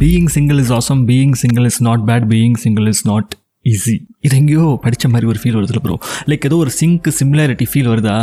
Being single is awesome being single is not bad being single is not easy இது எங்கேயோ படித்த மாதிரி ஒரு ஃபீல் வருதுல ப்ரோ லைக் ஏதோ ஒரு சிங்க் சிமிலாரிட்டி ஃபீல் வருதா?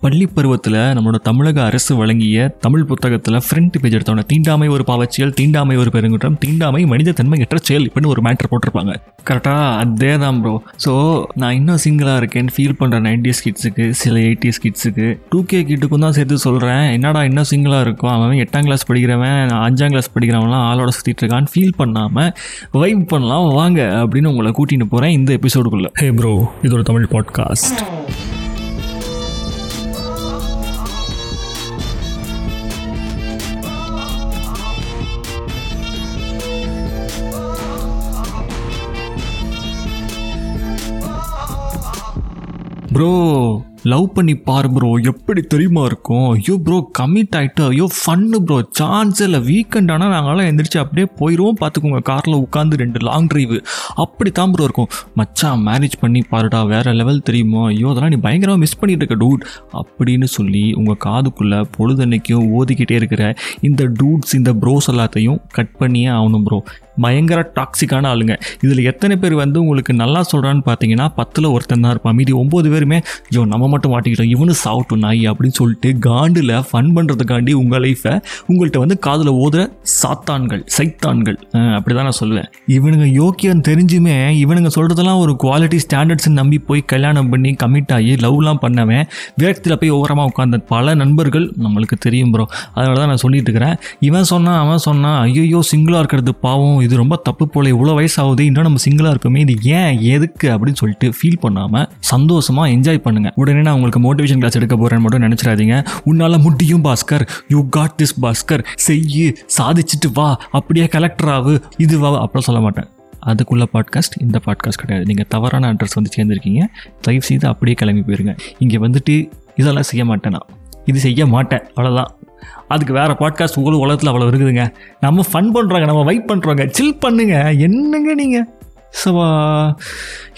பள்ளி பருவத்தில் நம்மளோட தமிழக அரசு வழங்கிய தமிழ் புத்தகத்தில் ஃப்ரண்ட் பேஜ் எடுத்தவன தீண்டாமை ஒரு பாவச்சியல் தீண்டாமை ஒரு பெருங்குற்றம் தீண்டாமை மனித தன்மை எற்ற செயல் இப்படின்னு ஒரு மேட்டர் போட்டிருப்பாங்க. கரெக்டாக அதே தான் ப்ரோ ஸோ நான் இன்னும் சிங்கிளாக இருக்கேன்னு ஃபீல் பண்ணுற நைன்டிஸ் கிட்ஸுக்கு சில எயிட்டிஸ் கிட்ஸுக்கு டூ கே கிட்டுக்கும் தான் சேர்த்து சொல்கிறேன் என்னடா இன்னும் சிங்கிளாக இருக்கும் அவன் எட்டாம் கிளாஸ் படிக்கிறவன் அஞ்சாம் கிளாஸ் படிக்கிறவன்லாம் ஆளோட சுற்றிட்டு இருக்கான்னு ஃபீல் பண்ணாமல் வைப் பண்ணலாம் வாங்க அப்படின்னு உங்களை கூட்டிகிட்டு போகிறேன் இந்த எபிசோடுக்குள்ளே ஹே ப்ரோ இது ஒரு தமிழ் பாட்காஸ்ட் ப்ரோ லவ் பண்ணி பாரு ப்ரோ எப்படி தெரியுமா இருக்கும்? ஐயோ ப்ரோ கமிட் ஆகிட்டு ஐயோ ஃபன்னு ப்ரோ சான்ஸ் இல்லை வீக்கெண்ட் ஆனால் நாங்களாம் எந்திரிச்சு அப்படியே போயிடுவோம் பார்த்துக்கோங்க காரில் உட்காந்து ரெண்டு லாங் ட்ரைவு அப்படி தான் ப்ரோ இருக்கும். மச்சான் மேரேஜ் பண்ணி பாருடா வேற லெவல் தெரியுமா? ஐயோ அதெல்லாம் நீ பயங்கரமாக மிஸ் பண்ணிட்டு இருக்க டூட் அப்படின்னு சொல்லி உங்கள் காதுக்குள்ளே பொழுதன்னைக்கும் ஓதிக்கிட்டே இருக்கிற இந்த டூட்ஸ் இந்த ப்ரோஸ் எல்லாத்தையும் கட் பண்ணியே ஆகணும் ப்ரோ பயங்கர டாக்ஸிக்கான ஆளுங்க. இதில் எத்தனை பேர் வந்து உங்களுக்கு நல்லா சொல்கிறான்னு பார்த்தீங்கன்னா பத்தில் ஒருத்தன் தான் இருப்பான். மீதி ஒம்பது பேருமே ஐயோ நம்ம மட்டும் மாட்டிக்கிட்டோம். இவனு சாப்பிட்டு நாய் அப்படின்னு சொல்லிட்டு காண்டில் ஃபன் பண்ணுறதுக்காண்டி உங்கள் லைஃப்பை உங்கள்கிட்ட வந்து காதில் ஓதுற சாத்தான்கள் சைத்தான்கள். அப்படி தான் நான் சொல்லுவேன். இவனுங்க யோக்கியம் தெரிஞ்சுமே இவனுங்க சொல்கிறதெல்லாம் ஒரு குவாலிட்டி ஸ்டாண்டர்ட்ஸ் நம்பி போய் கல்யாணம் பண்ணி கமிட் ஆகி லவ்லாம் பண்ணவன் விரக்தியில் போய் ஓரமாக உட்காந்த பல நண்பர்கள் நம்மளுக்கு தெரியும் ப்ரோ அதனால தான் நான் சொல்லிட்டு இருக்கிறேன். இவன் சொன்னான் அவன் சொன்னான் ஐயோ சிங்கிளாக இருக்கிறது பாவம். இது ரொம்ப தப்பு போல இவ்வளோ வயசாகுது. இன்னும் நம்ம சிங்கிளாக இருக்குமே இது ஏன் எதுக்கு? அப்படின்னு சொல்லிட்டு ஃபீல் பண்ணாமல் சந்தோஷமாக என்ஜாய் பண்ணுங்க. உடனே நான் உங்களுக்கு மோட்டிவேஷன் கிளாஸ் எடுக்க போகிறேன்னு மட்டும் நினச்சிடாதீங்க. உன்னால் முடியும் Bhaskar. You got this Bhaskar. செய்யு சாதிச்சுட்டு வா. அப்படியே கலெக்டர் ஆகு இது வா அப்படிலாம் சொல்ல மாட்டேன். அதுக்குள்ள பாட்காஸ்ட் இந்த பாட்காஸ்ட் கிடையாது. நீங்கள் தவறான அட்ரஸ் வந்து சேர்ந்துருக்கீங்க. தயவு செய்து அப்படியே கிளம்பி போயிருங்க. இங்கே வந்துட்டு இதெல்லாம் செய்ய மாட்டேன்? நான் இது செய்ய மாட்டேன். அவ்வளோதான் அதுக்கு வேறு பாட்காஸ்ட் உங்கள் உலகத்தில் அவ்வளோ இருக்குதுங்க. நம்ம ஃபன் பண்ணுறாங்க நம்ம வைப் பண்ணுறோங்க சில் பண்ணுங்க. என்னங்க நீங்கள் சவா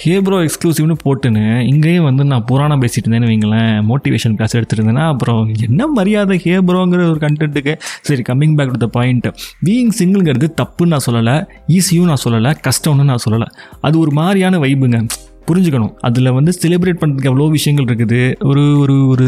ஹேப்ரோ எக்ஸ்க்ளூசிவ்னு போட்டுன்னு இங்கேயும் வந்து நான் புராணம் பேசிட்டு இருந்தேன்னு வைங்களேன். மோட்டிவேஷன் கிளாஸ் எடுத்துருந்தேன்னா அப்புறம் என்ன மரியாதை ஹேப்ரோங்கிற ஒரு கண்டென்ட்டுக்கு சரி coming back to the point being சிங்கிள்ங்கிறது தப்புன்னு நான் சொல்லலை ஈஸியும் நான் சொல்லலை கஷ்டம்னு நான் சொல்லலை. அது ஒரு மாதிரியான வைபுங்க புரிஞ்சுக்கணும். அதில் வந்து செலிப்ரேட் பண்ணுறதுக்கு எவ்வளோ விஷயங்கள் இருக்குது. ஒரு ஒரு ஒரு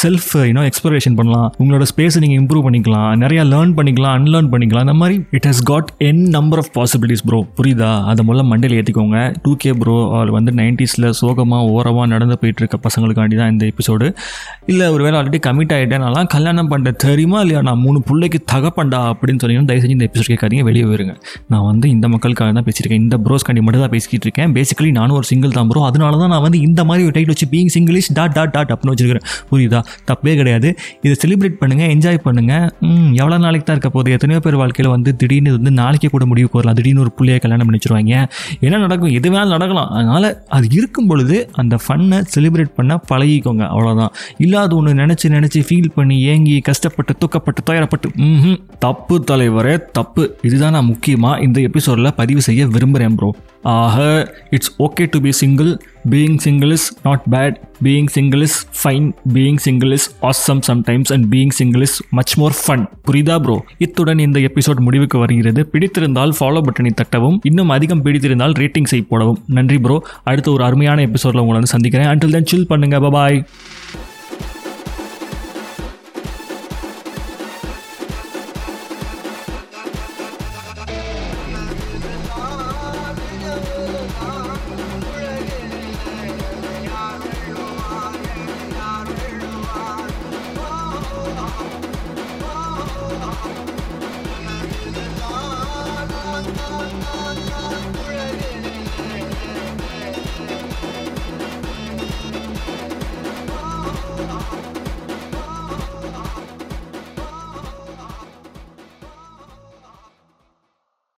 செல்ஃப் யூனோ எக்ஸ்ப்ளரேஷன் பண்ணலாம். உங்களோட ஸ்பேஸை நீங்கள் இம்ப்ரூவ் பண்ணிக்கலாம். நிறையா லேர்ன் பண்ணிக்கலாம் அன்லேர்ன் பண்ணிக்கலாம். அந்த மாதிரி it has got an number of possibilities bro புரியுதா? அதை முதல்ல மண்டையில் ஏற்றிக்கோங்க டூ கே ப்ரோ அவர் வந்து நைன்டிஸில் சோகமாக ஓரமாக நடந்து போயிட்டு இருக்க பசங்களுக்காண்டி தான் இந்த எபிசோடு இல்லை ஒரு வேளை ஆல்ரெடி கமிட் ஆகிட்டேன் கல்யாணம் பண்ண தெரியுமா? இல்லையா? நான் மூணு பிள்ளைக்கு தகப்பண்டா? அப்படின்னு சொன்னீங்கன்னா தயவு செஞ்சு இந்த எபிசோட் கேட்காதீங்க. வெளியே போயிருங்க. நான் வந்து இந்த மக்களுக்காக தான் பேசியிருக்கேன். இந்த ப்ரோஸ்காண்டி மட்டும் தான் பேசிக்கிட்டு இருக்கேன். பேசிக்கலி நானும் ஒரு சிங்கிள் தான் ப்ரோ அதனால தான் நான் வந்து இந்த மாதிரி ஒரு டைட்டில் வச்சு being singlish dot dot dot அப்படின்னு வச்சிருக்கிறேன். புரியுதா? தப்பே கிடையாது. இதை செலிப்ரேட் பண்ணுங்கள் என்ஜாய் பண்ணுங்கள் எவ்வளோ நாளைக்கு தான் இருக்க போகுது? எத்தனையோ பேர் வாழ்க்கையில் வந்து திடீர்னு வந்து நாளைக்கே கூட முடிவு போகலாம் திடீர்னு ஒரு பிள்ளையை கல்யாணம் பண்ணிச்சிருவாங்க என்ன நடக்கும்? எது வேணாலும் நடக்கலாம். அதனால் அது இருக்கும் பொழுது அந்த ஃபன்னை செலிப்ரேட் பண்ண பழகிக்கோங்க. அவ்வளோதான் இல்லாத ஒன்று நினச்சி நினச்சி ஃபீல் பண்ணி ஏங்கி கஷ்டப்பட்டு துக்கப்பட்டு துயரப்பட்டு. ம் தப்பு தலைவரே தப்பு. இதுதான் நான் முக்கியமாக இந்த எபிசோடில் பதிவு செய்ய விரும்புகிறேன் ப்ரோ ஆக it's okay to be single being single is not bad being single is fine being single is awesome sometimes and being single is much more fun புரியுதா ப்ரோ இத்துடன் இந்த எபிசோட் முடிவுக்கு வருகிறது. பிடித்திருந்தால் ஃபாலோ பட்டனை தட்டவும். இன்னும் அதிகம் பிடித்திருந்தால் ரேட்டிங்ஸை போடவும். நன்றி ப்ரோ அடுத்த ஒரு அருமையான எபிசோடில் உங்களை வந்து சந்திக்கிறேன். அண்டில் தென் சில் பண்ணுங்க. பபாய்